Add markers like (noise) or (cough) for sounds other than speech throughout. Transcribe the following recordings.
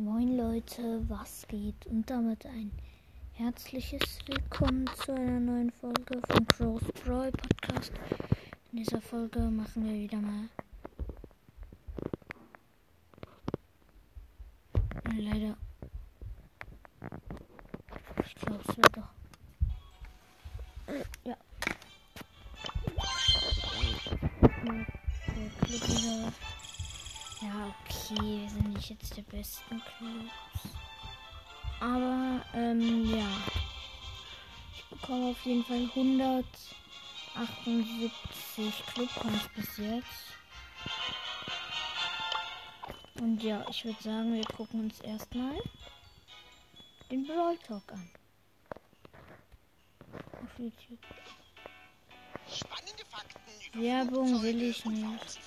Moin Leute, was geht? Und damit ein herzliches Willkommen zu einer neuen Folge vom Crows Brawl Podcast. In dieser Folge machen wir wieder mal leider. Ich glaube, es wird doch. Äh, ja. Okay. Ja, okay, wir sind nicht jetzt der besten Clubs. Aber, ähm, ja. Ich bekomme auf jeden Fall 178 Clubcoins bis jetzt. Und ja, ich würde sagen, wir gucken uns erstmal den Brawl Talk an. Auf YouTube. Spannende Fakten Werbung will ich nicht.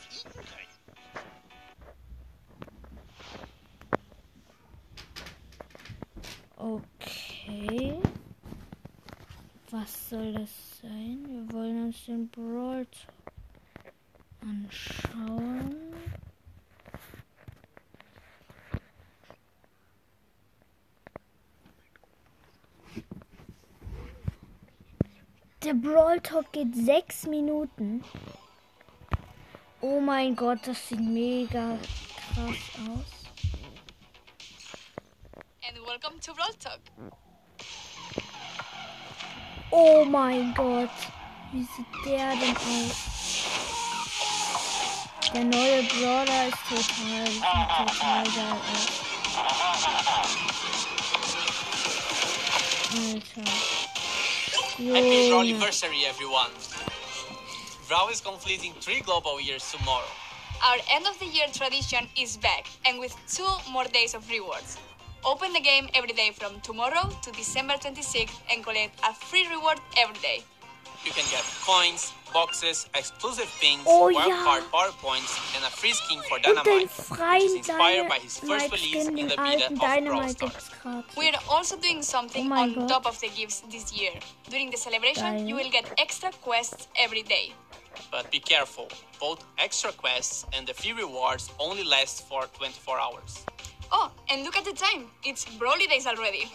Okay. Was soll das sein? Wir wollen uns den Brawl anschauen. Der Brawl Talk geht sechs Minuten. Oh mein Gott, das sieht mega krass aus. And welcome to Brawl Talk. Oh mein Gott, wie sieht der denn aus? Der neue Brawler ist total, sieht total geil aus. Alter. Happy Junge. anniversary, everyone! Brawl is completing three global years tomorrow. Our end of the year tradition is back and with two more days of rewards. Open the game every day from tomorrow to December 26th and collect a free reward every day. You can get coins, boxes, exclusive pins, Oh, wild ja. card power points, and a free skin for Und den Dynamike, which is inspired by his first release Dynamite-Skin, in the beta alten of Brawl Dynamite Stars. We're also doing something Oh on God. top of the gifts this year. During the celebration, Geil. you will get extra quests every day. But be careful, both extra quests and the free rewards only last for 24 hours. Oh, and look at the time. It's Brawlidays already.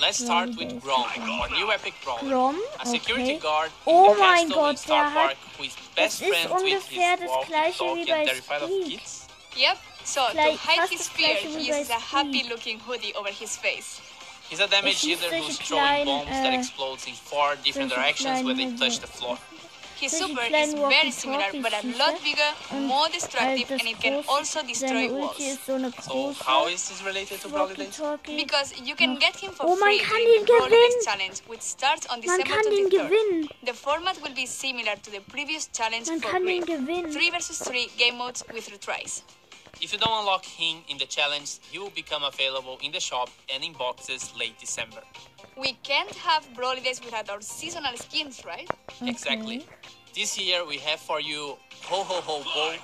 Let's start with Days. Grom, our new epic brawler. Grom, A security okay. guard Oh in the mein castle in Gott, Star der hat- Park who is best das ist friends with ungefähr his das walkie gleiche wie talkie bei and terrified of kids. Yep. So to Gleich- hide fast his fear, gleiche he uses a happy-looking hoodie over his face. He's a damage dealer who's throwing kleinen, bombs that äh, explodes in four different directions when they touch the floor. His Solche super is very similar, but a lot bigger, more destructive, and it can also destroy walls. So eine So große how is this related to Brawlidays? Walkie-Talkie. Because you can get him for Oh, free kann during the Brawlidays challenge, which starts on December kann 23rd. The format will be similar to the previous challenge Man for kann den Green. gewinnen. 3 versus 3 game modes with retries. If you don't unlock him in the challenge, he will become available in the shop and in boxes late December. We can't have Brawlidays without our seasonal skins, right? Exactly. This year we have for you Ho Ho Ho Bo,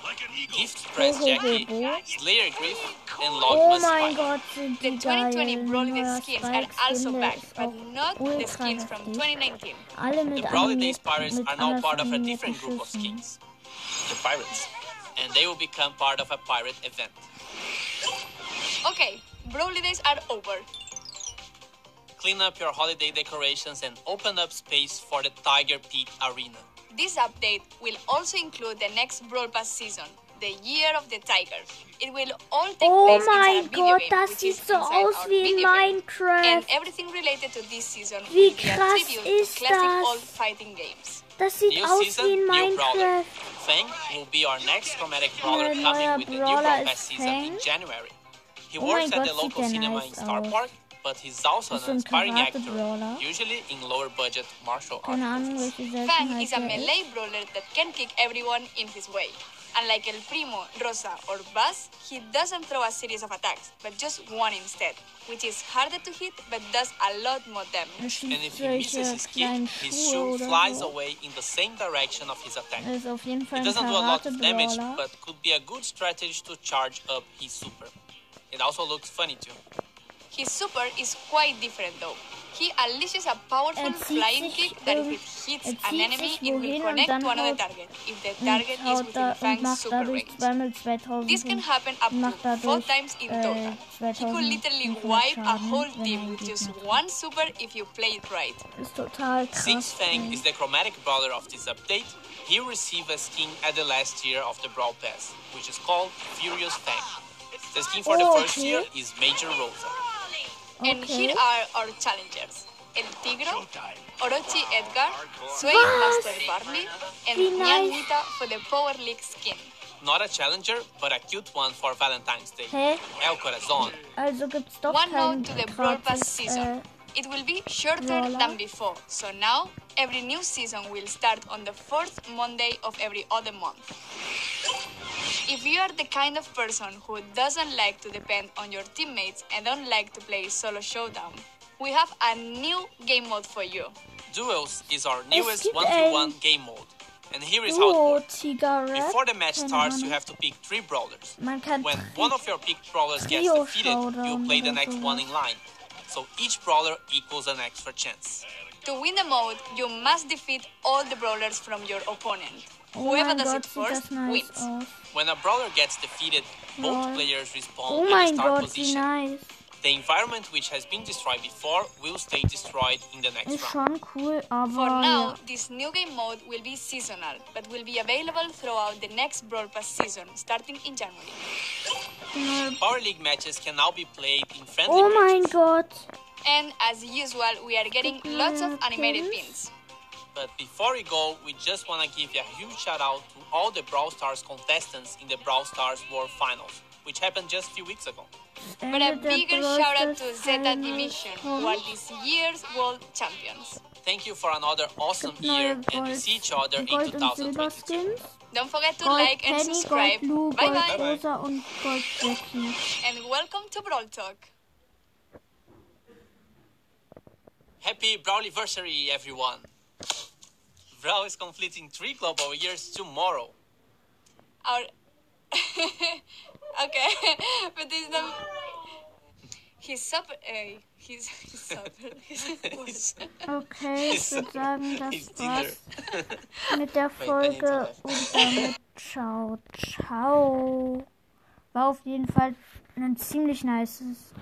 Gift Ho, Press ho, ho, Jacky, Slayer Griff, and Oh Logmas mein Spike. Gott, sind The die 2020 geil. Brawlidays skins are also back, but not the skins from 2019. Alle mit The Brawly animiert- Days Pirates are now part of a different group of skins, the Pirates, and they will become part of a pirate event. Okay, Brawlidays are over. Clean up your holiday decorations and open up space for the Tiger Pit Arena. This update will also include the next Brawl Pass season, the Year of the Tiger. It will all take Oh place inside a mein video Gott, game, das which sieht is so inside aus our wie in video game. Minecraft. And everything related to this season Wie will be a krass tribute to classic das? old fighting games. Das sieht New aus season, wie in new brawler. Minecraft. Fang will be our next chromatic brawler coming with the new Brawler Brawl ist season in January. He Oh works mein at the local cinema nice in Star aus. Park, but he's also Ist an ein aspiring actor, Karate-Brawler. usually in lower budget martial arts. Keine Ahnung, movies. welche Fang is a der melee brawler that can kick everyone in his way. Unlike El Primo, Rosa, or Buzz, he doesn't throw a series of attacks, but just one instead, which is harder to hit but does a lot more damage. And if he misses his kick, his shoe flies away in the same direction of his attack. Ist auf jeden Fall It doesn't do a lot of damage, but could be a good strategy to charge up his super. It also looks funny too. His super is quite different though. He unleashes a powerful Er flying kick that if it hits an enemy, sich it will connect dann to another haut- target if the target is haut within und Fang's super dadurch range. This can happen up to four times in äh, total. He could literally wipe a whole team with just one super if you play it right. trifft. Ist. Six Fang is the chromatic brawler of this update. He received a skin at the last tier of the Brawl Pass, which is called Furious Fang. The skin for the Oh, first okay. tier is Major Rosa. And here are our challengers. El Tigro, Showtime. Orochi Edgar, Sway Was? Master Barley, and Wie Nyan nice. Nita for the Power League skin. Not a challenger, but a cute one for Valentine's Day. Hä? El Corazon. Also gibt's doch One kein note to the Brawl Pass season. äh, It will be shorter Brawler. than before, so now every new season will start on the fourth Monday of every other month. If you are the kind of person who doesn't like to depend on your teammates and don't like to play solo showdown, we have a new game mode for you. Duels is our newest gibt 1v1 game mode. And here is how it works. Before the match starts, you have to pick three brawlers. When (laughs) one of your picked brawlers gets defeated, you play the next one in line. So each brawler equals an extra chance. To win the mode, you must defeat all the brawlers from your opponent. Oh Whoever does Gott, it first nice wins. aus. When a brawler gets defeated, both Lol. players respawn Oh at mein the start Gott, wie position. nice. The environment which has been destroyed before will stay destroyed in the next Ist round. schon cool, For now, this new game mode will be seasonal, but will be available throughout the next Brawl Pass season, starting in January. Power League matches can now be played in friendly Oh mein matches. Gott. And as usual, we are getting lots of animated pins. But before we go, we just want to give a huge shout out to all the Brawl Stars contestants in the Brawl Stars World Finals, which happened just a few weeks ago. But a bigger shout out to Zeta Division, who are this year's world champions. Thank you for another awesome year, and we see each other in Gold 2022. Don't forget to like and subscribe. Bye bye. Bye-bye. Rosa und Gold Jacky. And welcome to Brawl Talk. Happy Brawliversary, everyone! Brawl is completing three global years tomorrow. Our (laughs) okay, (laughs) but this is the he's super. Uh, he's he's super. (laughs) Okay, ich würde sagen, das war's mit der Folge und damit ciao, ciao. War auf jeden Fall ein ziemlich nices